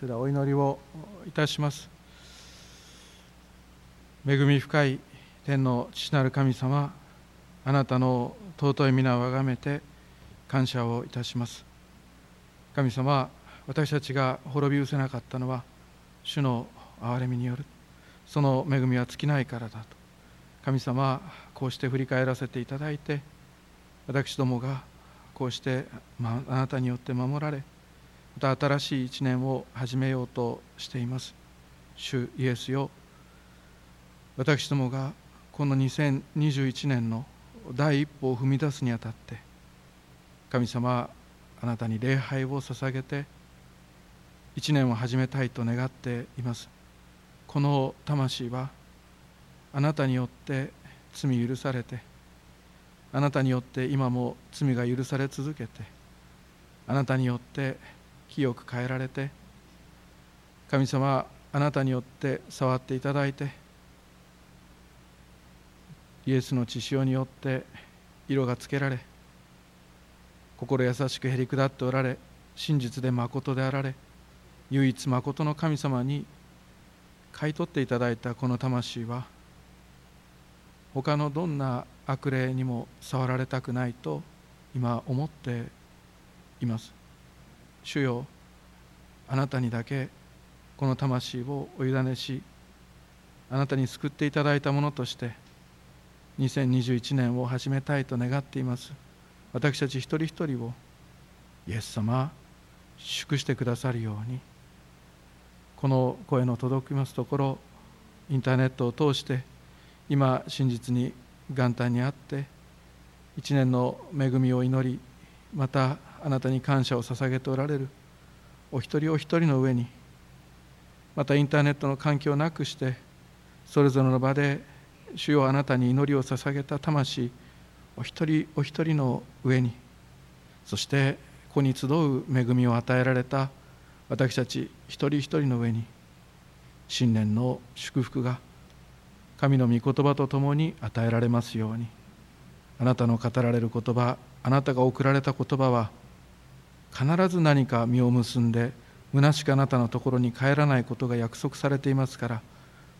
それではお祈りをいたします。恵み深い天の父なる神様あなたの尊い皆をあがめて感謝をいたします。神様私たちが滅び失せなかったのは主の憐れみによるその恵みは尽きないからだと。神様こうして振り返らせていただいて私どもがこうして、ま、あなたによって守られまた新しい一年を始めようとしています。主イエスよ。私どもがこの2021年の第一歩を踏み出すにあたって神様あなたに礼拝を捧げて一年を始めたいと願っています。この魂はあなたによって罪許されてあなたによって今も罪が許され続けてあなたによって清く変えられて神様あなたによって触っていただいてイエスの血潮によって色がつけられ心優しくへり下っておられ真実で誠であられ唯一誠の神様に買い取っていただいたこの魂は他のどんな悪霊にも触られたくないと今思っています。主よあなたにだけこの魂をお委ねしあなたに救っていただいたものとして2021年を始めたいと願っています。私たち一人一人をイエス様祝してくださるようにこの声の届きますところインターネットを通して今真実に元旦にあって一年の恵みを祈りまたあなたに感謝を捧げておられる。お一人お一人の上にまたインターネットの環境をなくしてそれぞれの場で主よあなたに祈りを捧げた魂お一人お一人の上にそしてここに集う恵みを与えられた私たち一人一人の上に新年の祝福が神の御言葉とともに与えられますように。あなたの語られる言葉あなたが送られた言葉は必ず何か実を結んで虚しくあなたのところに帰らないことが約束されていますから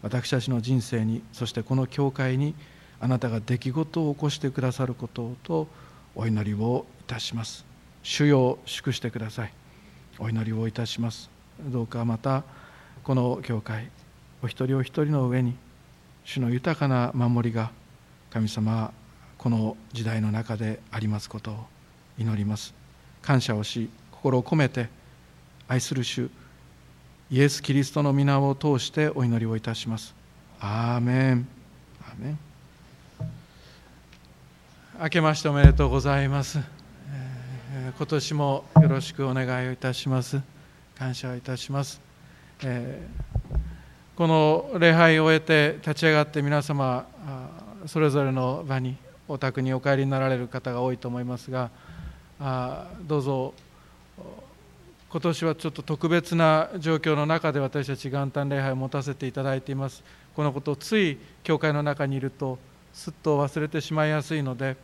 私たちの人生にそしてこの教会にあなたが出来事を起こしてくださることとお祈りをいたします。主よ祝してください。お祈りをいたします。どうかまたこの教会お一人お一人の上に主の豊かな守りが神様この時代の中でありますことを祈ります。感謝をし心を込めて愛する主イエス・キリストの皆を通してお祈りをいたします。アーメン。アーメン。明けましておめでとうございます、えー、今年もよろしくお願いをいたします。感謝をいたします、えー、この礼拝を終えて立ち上がって皆様それぞれの場にお宅にお帰りになられる方が多いと思いますがあどうぞ。今年はちょっと特別な状況の中で私たち元旦礼拝を持たせていただいています。このことをつい教会の中にいるとすっと忘れてしまいやすいので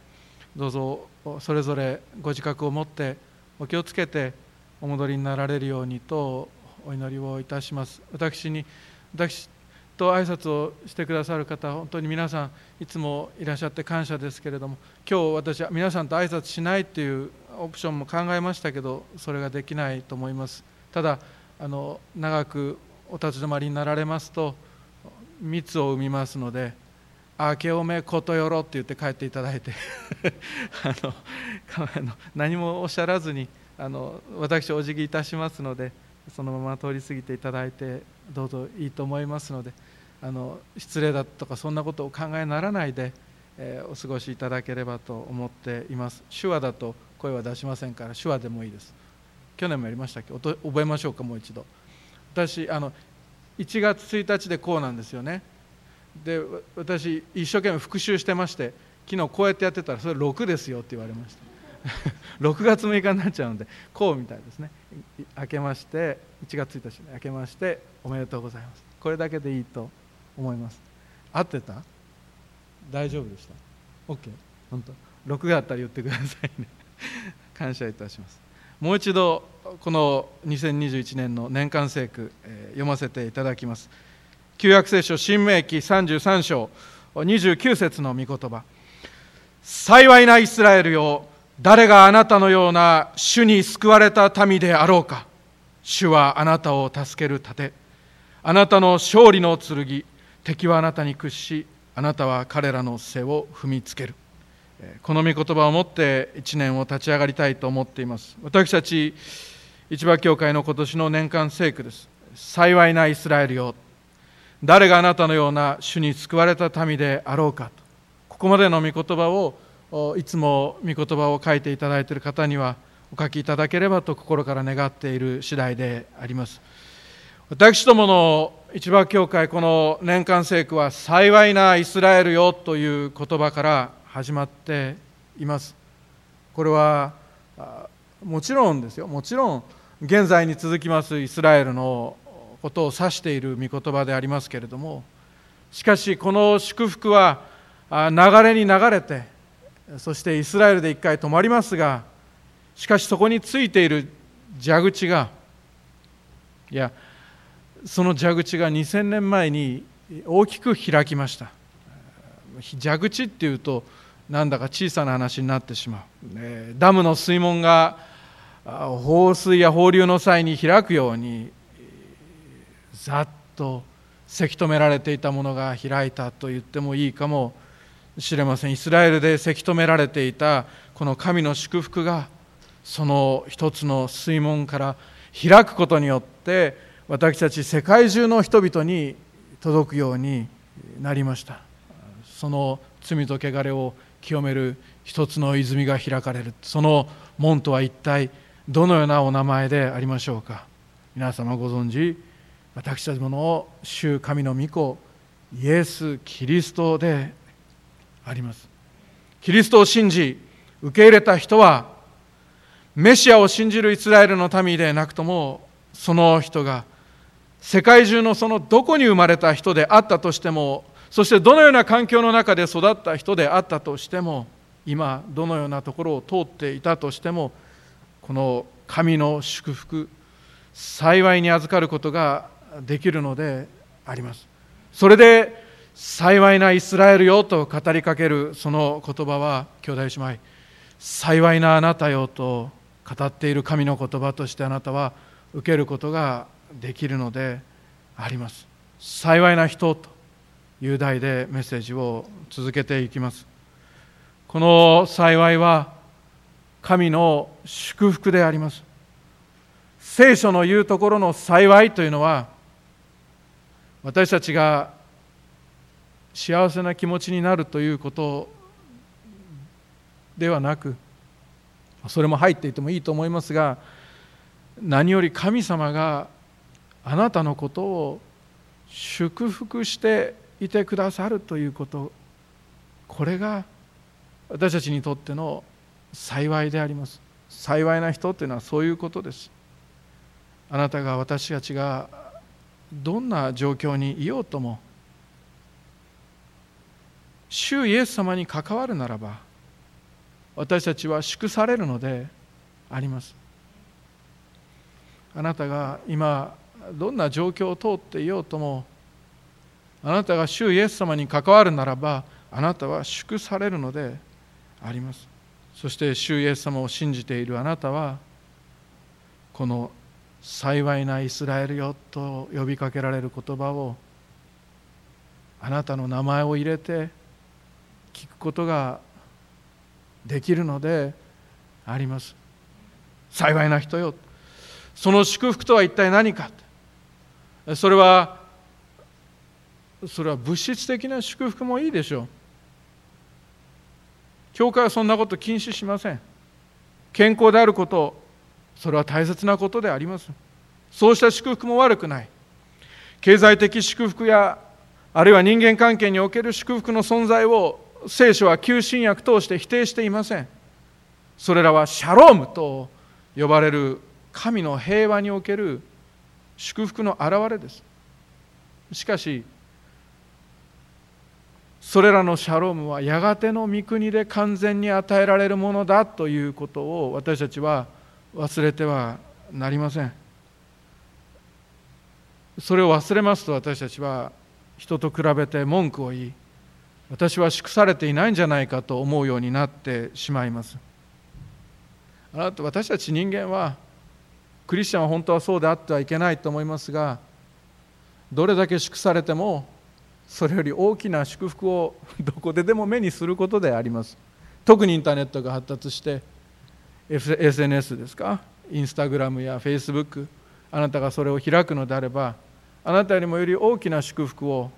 どうぞそれぞれご自覚を持ってお気をつけてお戻りになられるようにとお祈りをいたします。私に私と挨拶をしてくださる方本当に皆さんいつもいらっしゃって感謝ですけれども今日私は皆さんと挨拶しないっていうオプションも考えましたけどそれができないと思います。ただあの長くお立ち止まりになられますと密を生みますので「明けおめことよろ」って言って帰っていただいて あの何もおっしゃらずにあの私お辞儀いたしますのでそのまま通り過ぎていただいてどうぞいいと思いますのであの失礼だとかそんなことを考えならないで、えー、お過ごしいただければと思っています。手話だと声は出しませんから手話でもいいです。去年もやりましたっけ？覚えましょうかもう一度。私あの1月1日でこうなんですよね。で私一生懸命復習してまして昨日こうやってやってたらそれ6ですよって言われました。6月6日になっちゃうのでこうみたいですね。明けまして1月1日明けましておめでとうございます。これだけでいいと思います。合ってた？大丈夫でした？OK 本当？6があったら言ってくださいね。感謝いたします。もう一度この2021年の年間聖句、え読ませていただきます。旧約聖書新明記33章29節の御言葉。幸いなイスラエルよ誰があなたのような主に救われた民であろうか。主はあなたを助ける盾。あなたの勝利の剣敵はあなたに屈しあなたは彼らの背を踏みつける。この御言葉をもって一年を立ち上がりたいと思っています。私たち市場教会の今年の年間聖句です。幸いなイスラエルよ誰があなたのような主に救われた民であろうかと。ここまでの御言葉をいつも御言葉を書いていただいている方にはお書きいただければと心から願っている次第であります。私どもの市場教会この年間聖句は幸いなイスラエルよという言葉から始まっています。これはもちろんですよ。もちろん現在に続きますイスラエルのことを指している御言葉でありますけれどもしかしこの祝福は流れに流れてそしてイスラエルで一回止まりますがしかしそこについている蛇口がいやその蛇口が2000年前に大きく開きました。蛇口っていうとなんだか小さな話になってしまう。ダムの水門が放水や放流の際に開くようにざっとせき止められていたものが開いたと言ってもいいかもしれません。イスラエルでせき止められていたこの神の祝福がその一つの水門から開くことによって私たち世界中の人々に届くようになりました。その罪と汚れを清める一つの泉が開かれるその門とは一体どのようなお名前でありましょうか皆様ご存知私たちもの主神の御子イエス・キリストであります。キリストを信じ受け入れた人はメシアを信じるイスラエルの民でなくともその人が世界中のそのどこに生まれた人であったとしてもそしてどのような環境の中で育った人であったとしても今どのようなところを通っていたとしてもこの神の祝福幸いに預かることができるのであります。それで幸いなイスラエルよと語りかけるその言葉は兄弟姉妹幸いなあなたよと語っている神の言葉としてあなたは受けることができるのであります。幸いな人という題でメッセージを続けていきます。この幸いは神の祝福であります。聖書の言うところの幸いというのは私たちが幸せな気持ちになるということではなくそれも入っていてもいいと思いますが何より神様があなたのことを祝福していてくださるということ。これが私たちにとっての幸いであります。幸いな人というのはそういうことです。あなたが私たちがどんな状況にいようとも主イエス様に関わるならば私たちは祝されるのであります。あなたが今どんな状況を通っていようともあなたが主イエス様に関わるならばあなたは祝されるのであります。そして主イエス様を信じているあなたはこの幸いなイスラエルよと呼びかけられる言葉をあなたの名前を入れて聞くことができるのであります。幸いな人よ。その祝福とは一体何か。それはそれは物質的な祝福もいいでしょう。教会はそんなこと禁止しません。健康であることそれは大切なことであります。そうした祝福も悪くない。経済的祝福やあるいは人間関係における祝福の存在を聖書は旧新約通して否定していません。それらはシャロームと呼ばれる神の平和における祝福の表れです。しかしそれらのシャロームはやがての御国で完全に与えられるものだということを私たちは忘れてはなりません。それを忘れますと私たちは人と比べて文句を言い私は祝されていないんじゃないかと思うようになってしまいます。あなた私たち人間はクリスチャンは本当はそうであってはいけないと思いますがどれだけ祝されてもそれより大きな祝福を どこででも目にすることであります。特にインターネットが発達して SNS ですか？インスタグラムやフェイスブックあなたがそれを開くのであればあなたよりもより大きな祝福を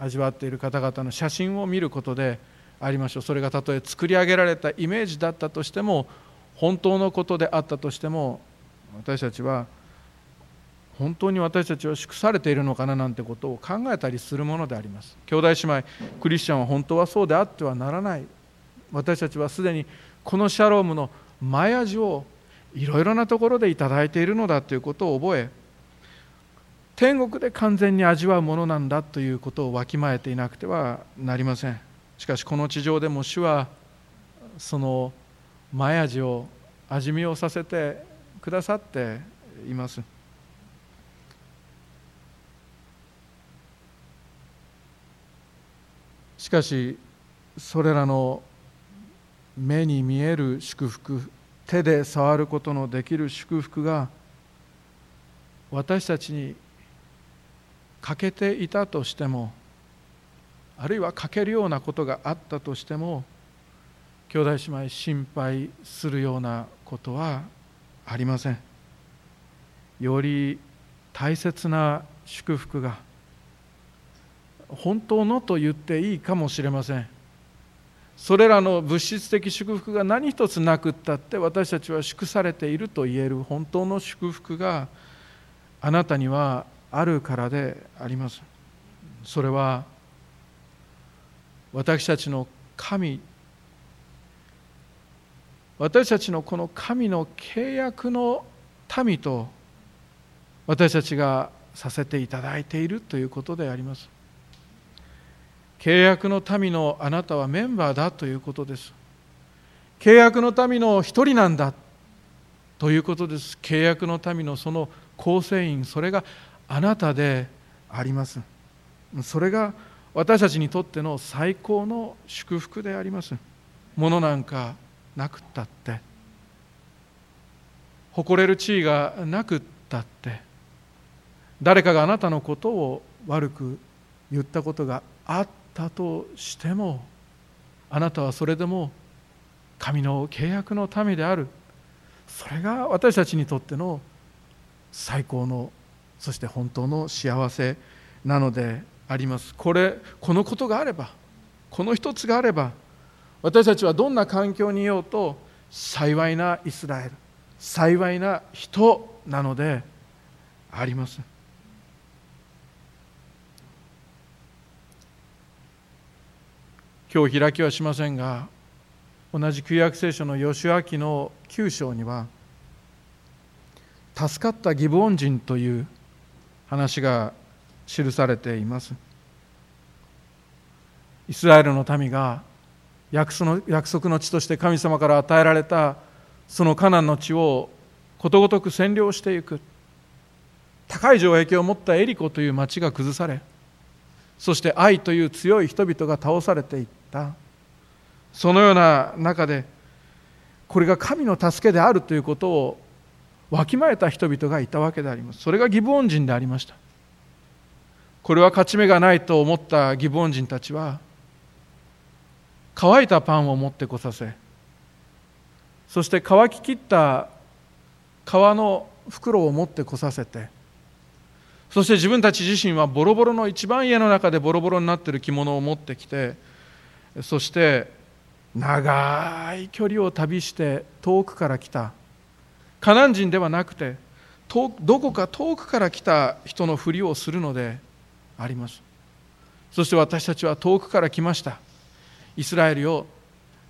味わっている方々の写真を見ることでありましょう。それがたとえ作り上げられたイメージだったとしても本当のことであったとしても私たちは本当に私たちは祝されているのかななんてことを考えたりするものであります。兄弟姉妹クリスチャンは本当はそうであってはならない。私たちはすでにこのシャロームの前味をいろいろなところでいただいているのだということを覚え天国で完全に味わうものなんだということをわきまえていなくてはなりません。しかしこの地上でも主はその前味を味見をさせてくださっています。しかしそれらの目に見える祝福手で触ることのできる祝福が私たちに欠けていたとしてもあるいは欠けるようなことがあったとしても兄弟姉妹心配するようなことはありません。より大切な祝福が本当のと言っていいかもしれません。それらの物質的祝福が何一つなくったって私たちは祝されていると言える本当の祝福があなたにはあるからであります。それは私たちの神私たちのこの神の契約の民と私たちがさせていただいているということであります。契約の民のあなたはメンバーだということです。契約の民の一人なんだということです。契約の民のその構成員それがあなたであります。それが私たちにとっての最高の祝福であります。ものなんかなくったって。誇れる地位がなくったって。誰かがあなたのことを悪く言ったことがあっったとしてもあなたはそれでも神の契約の民である。それが私たちにとっての最高のそして本当の幸せなのであります。これこのことがあればこの一つがあれば私たちはどんな環境にいようと幸いなイスラエル幸いな人なのであります。今日開きはしませんが同じ旧約聖書の義明の9章には助かったギブオン人という話が記されています。イスラエルの民が約束の約束の地として神様から与えられたそのカナンの地をことごとく占領していく高い城壁を持ったエリコという町が崩されそして愛という強い人々が倒されていった。った。そのような中でこれが神の助けであるということをわきまえた人々がいたわけであります。それがギブオン人でありました。これは勝ち目がないと思ったギブオン人たちは乾いたパンを持ってこさせそして乾ききった皮の袋を持ってこさせてそして自分たち自身はボロボロの一番家の中でボロボロになっている着物を持ってきてそして長い距離を旅して遠くから来た。カナン人ではなくてどこか遠くから来た人のふりをするのであります。そして私たちは遠くから来ました。イスラエルよ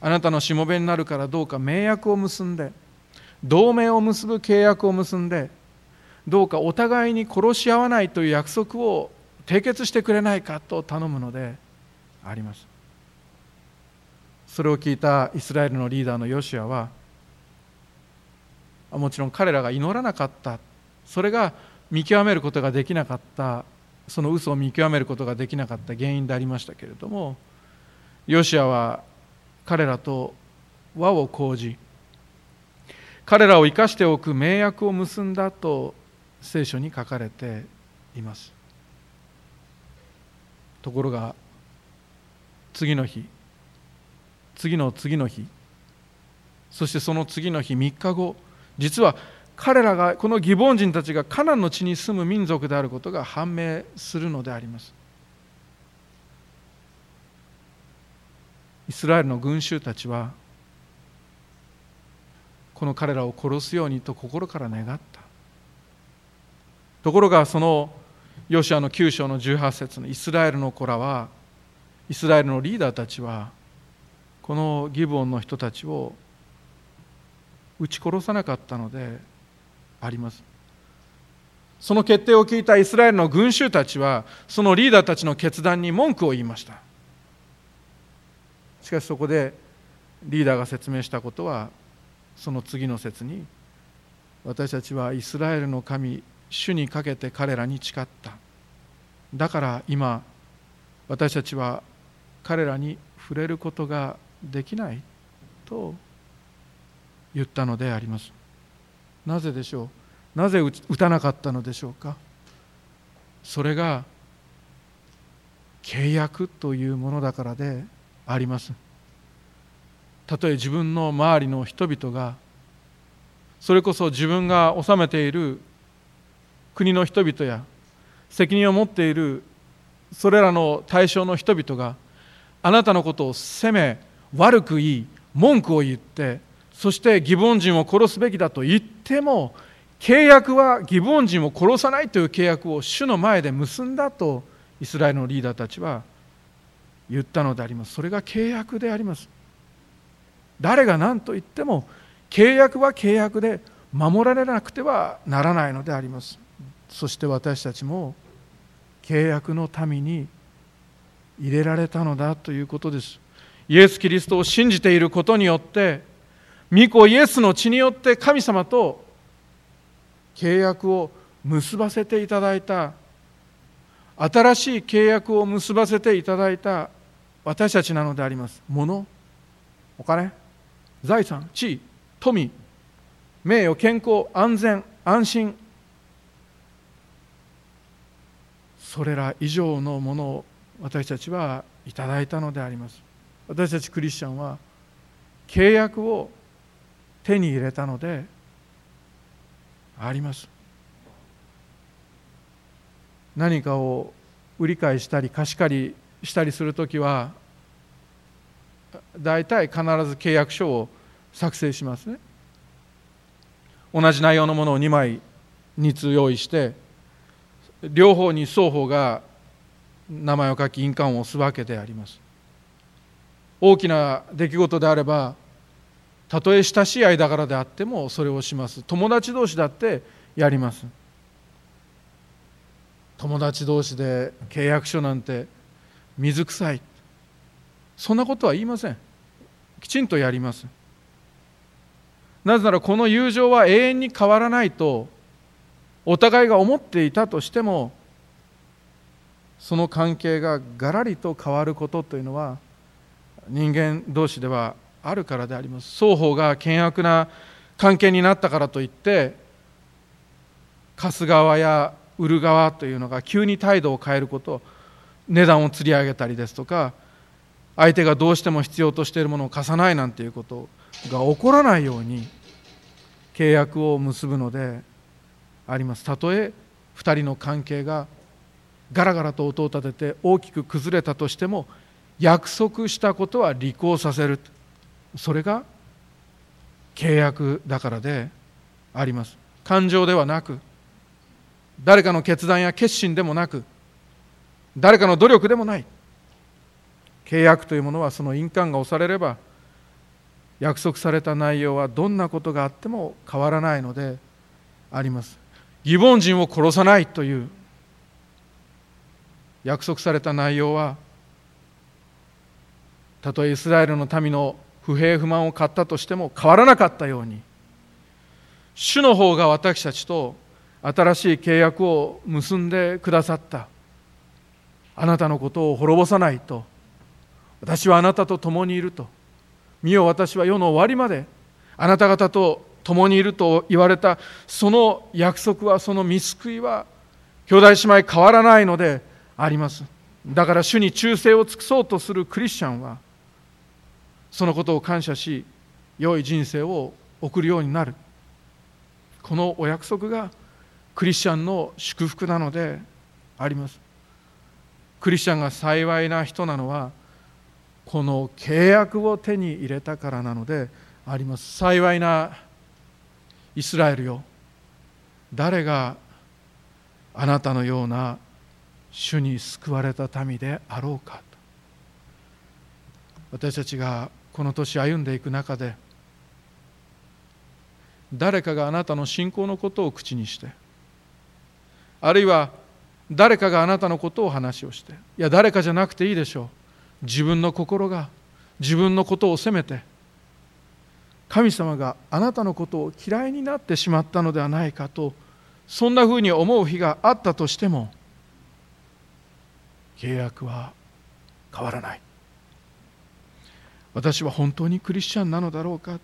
あなたのしもべになるからどうか盟約を結んで同盟を結ぶ契約を結んでどうかお互いに殺し合わないという約束を締結してくれないかと頼むのであります。それを聞いたイスラエルのリーダーのヨシアはもちろん彼らが祈らなかった。それが見極めることができなかった。その嘘を見極めることができなかった。原因でありましたけれどもヨシアは彼らと和を講じ彼らを生かしておく盟約を結んだと聖書に書かれています。ところが次の日次の次の日。そしてその次の日3日後。実は彼らがこのギボン人たちがカナンの地に住む民族であることが判明するのであります。イスラエルの群衆たちはこの彼らを殺すようにと心から願った。ところがそのヨシアの9章の18節のイスラエルの子らはイスラエルのリーダーたちはこのギブオンの人たちを撃ち殺さなかったのであります。その決定を聞いたイスラエルの群衆たちはそのリーダーたちの決断に文句を言いました。しかしそこでリーダーが説明したことはその次の説に私たちはイスラエルの神主にかけて彼らに誓った。だから今私たちは彼らに触れることができないと言ったのであります。なぜでしょう？なぜ打たなかったのでしょうか？それが契約というものだからであります。たとえ自分の周りの人々がそれこそ自分が治めている国の人々や責任を持っているそれらの対象の人々があなたのことを責め悪く言い文句を言ってそしてギボン人を殺すべきだと言っても契約はギボン人を殺さないという契約を主の前で結んだとイスラエルのリーダーたちは言ったのであります。それが契約であります。誰が何と言っても契約は契約で守られなくてはならないのであります。そして私たちも契約の民に入れられたのだということです。イエス・キリストを信じていることによって御子イエスの血によって神様と契約を結ばせていただいた。新しい契約を結ばせていただいた。私たちなのであります。物？お金？財産？地？位富？名誉健康？安全？安心？それら以上のものを私たちはいただいたのであります。私たちクリスチャンは契約を手に入れたのであります。何かを売り買いしたり貸し借りしたりする時は大体必ず契約書を作成しますね。同じ内容のものを2枚2通用意して両方に双方が名前を書き印鑑を押すわけであります。大きな出来事であればたとえ親しい間柄であってもそれをします。友達同士だってやります。友達同士で契約書なんて水臭い。そんなことは言いません。きちんとやります。なぜならこの友情は永遠に変わらないとお互いが思っていたとしてもその関係ががらりと変わることというのは人間同士ではあるからであります。双方が険悪な関係になったからといって貸す側や売る側というのが急に態度を変えること値段を釣り上げたりですとか相手がどうしても必要としているものを貸さないなんていうことが起こらないように契約を結ぶのであります。たとえ2人の関係がガラガラと音を立てて大きく崩れたとしても約束したことは履行させる。それが契約だからであります。感情ではなく誰かの決断や決心でもなく誰かの努力でもない。契約というものはその印鑑が押されれば約束された内容はどんなことがあっても変わらないのであります。疑問人を殺さないという約束された内容はたとえイスラエルの民の不平不満を買ったとしても変わらなかったように主の方が私たちと新しい契約を結んでくださった。あなたのことを滅ぼさないと。私はあなたと共にいると。見よ私は世の終わりまで。あなた方と共にいると言われた。その約束はその見救いは兄弟姉妹変わらないのであります。だから主に忠誠を尽くそうとするクリスチャンはそのことを感謝し良い人生を送るようになる。このお約束がクリスチャンの祝福なのであります。クリスチャンが幸いな人なのはこの契約を手に入れたからなのであります。幸いなイスラエルよ。誰があなたのような主に救われた民であろうか私たちがこの年歩んでいく中で誰かがあなたの信仰のことを口にしてあるいは誰かがあなたのことを話をしていや誰かじゃなくていいでしょう。自分の心が自分のことを責めて神様があなたのことを嫌いになってしまったのではないかとそんなふうに思う日があったとしても契約は変わらない。私は本当にクリスチャンなのだろうか？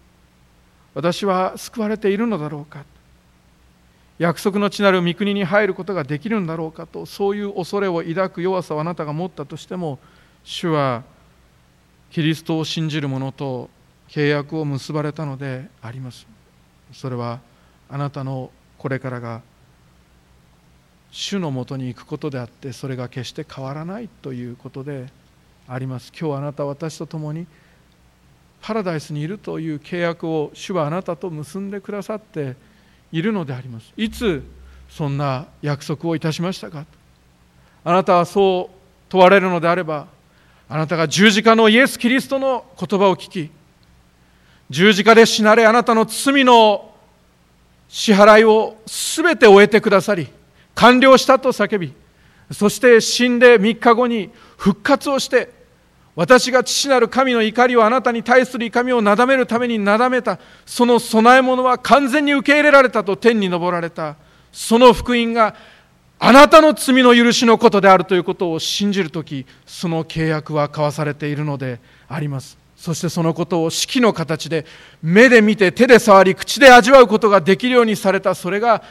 私は救われているのだろうか？約束の地なる御国に入ることができるんだろうか？とそういう恐れを抱く弱さをあなたが持ったとしても主はキリストを信じる者と契約を結ばれたのであります。それはあなたのこれからが主のもとに行くことであってそれが決して変わらないということであります。今日あなたは私と共にパラダイスにいるという契約を主はあなたと結んでくださっているのであります。いつそんな約束をいたしましたか？あなたはそう問われるのであればあなたが十字架のイエス・キリストの言葉を聞き十字架で死なれあなたの罪の支払いをすべて終えてくださり完了したと叫びそして死んで3日後に復活をして私が父なる神の怒りをあなたに対する怒りをなだめるためになだめた。その供え物は完全に受け入れられたと天に昇られた。その福音があなたの罪の許しのことであるということを信じるときその契約は交わされているのであります。そしてそのことを式の形で目で見て手で触り口で味わうことができるようにされた。それが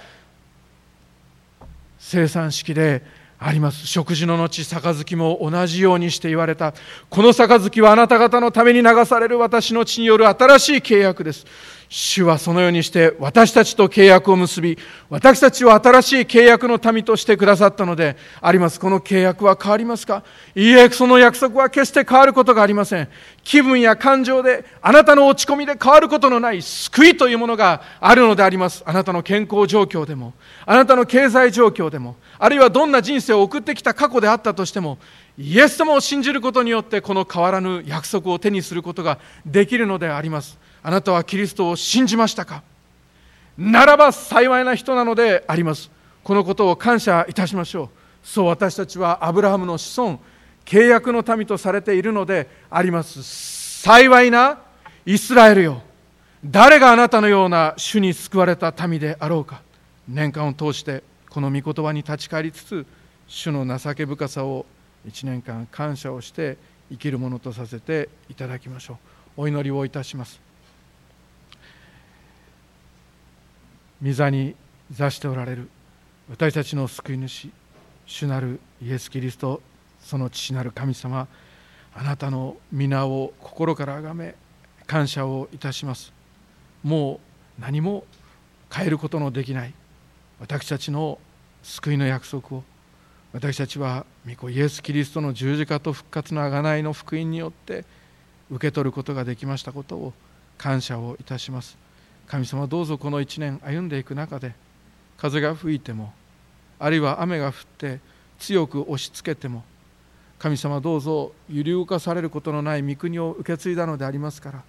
生産式であります。食事の後杯も同じようにして言われた。この杯はあなた方のために流される私の血による新しい契約です。主はそのようにして私たちと契約を結び私たちを新しい契約の民としてくださったのであります。この契約は変わりますか？いいえその約束は決して変わることがありません。気分や感情であなたの落ち込みで変わることのない救いというものがあるのであります。あなたの健康状況でもあなたの経済状況でもあるいはどんな人生を送ってきた過去であったとしてもイエス様を信じることによってこの変わらぬ約束を手にすることができるのであります。あなたはキリストを信じましたか？ならば幸いな人なのであります。このことを感謝いたしましょう。そう私たちはアブラハムの子孫契約の民とされているのであります。幸いなイスラエルよ。誰があなたのような主に救われた民であろうか。年間を通してこの御言葉に立ち返りつつ主の情け深さを1年間感謝をして生きるものとさせていただきましょう。お祈りをいたします。御座に座しておられる私たちの救い主主なるイエス・キリストその父なる神様あなたの皆を心からあがめ感謝をいたします。もう何も変えることのできない私たちの救いの約束を私たちは御子イエス・キリストの十字架と復活の贖いの福音によって受け取ることができましたことを感謝をいたします。神様どうぞこの一年歩んでいく中で風が吹いてもあるいは雨が降って強く押しつけても神様どうぞ揺り動かされることのない御国を受け継いだのでありますから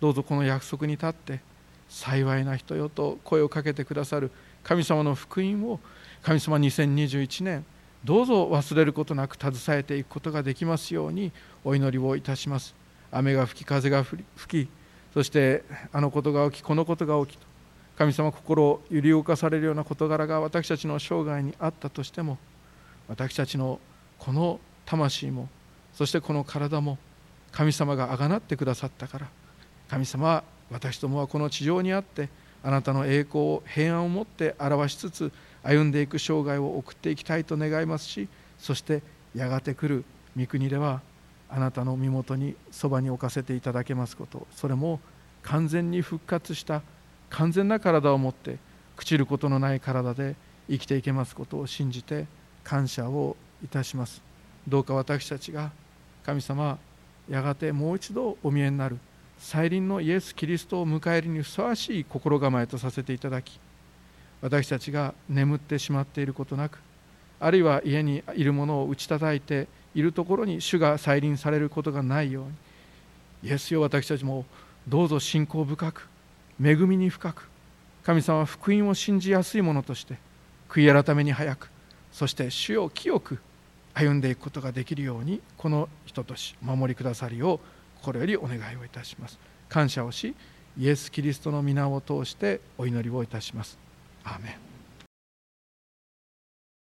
どうぞこの約束に立って幸いな人よと声をかけてくださる神様の福音を神様2021年どうぞ忘れることなく携えていくことができますようにお祈りをいたします。雨が吹き風が吹きそしてあのことが起きこのことが起きと神様心を揺り動かされるような事柄が私たちの生涯にあったとしても私たちのこの魂もそしてこの体も神様があがなってくださったから神様私どもはこの地上にあってあなたの栄光を平安をもって表しつつ歩んでいく生涯を送っていきたいと願いますしそしてやがて来る御国ではあなたの身元にそばに置かせていただけますことそれも完全に復活した完全な体を持って朽ちることのない体で生きていけますことを信じて感謝をいたします。どうか私たちが神様やがてもう一度お見えになる再臨のイエス・キリストを迎えるにふさわしい心構えとさせていただき私たちが眠ってしまっていることなくあるいは家にいるものを打ち叩いているところに主が再臨されることがないように。イエスよ私たちもどうぞ信仰深く恵みに深く神様は福音を信じやすいものとして悔い改めに早くそして主を清く歩んでいくことができるようにこの人とし守りくださるよう心よりお願いをいたします。感謝をしイエス・キリストの皆を通してお祈りをいたします。アーメン。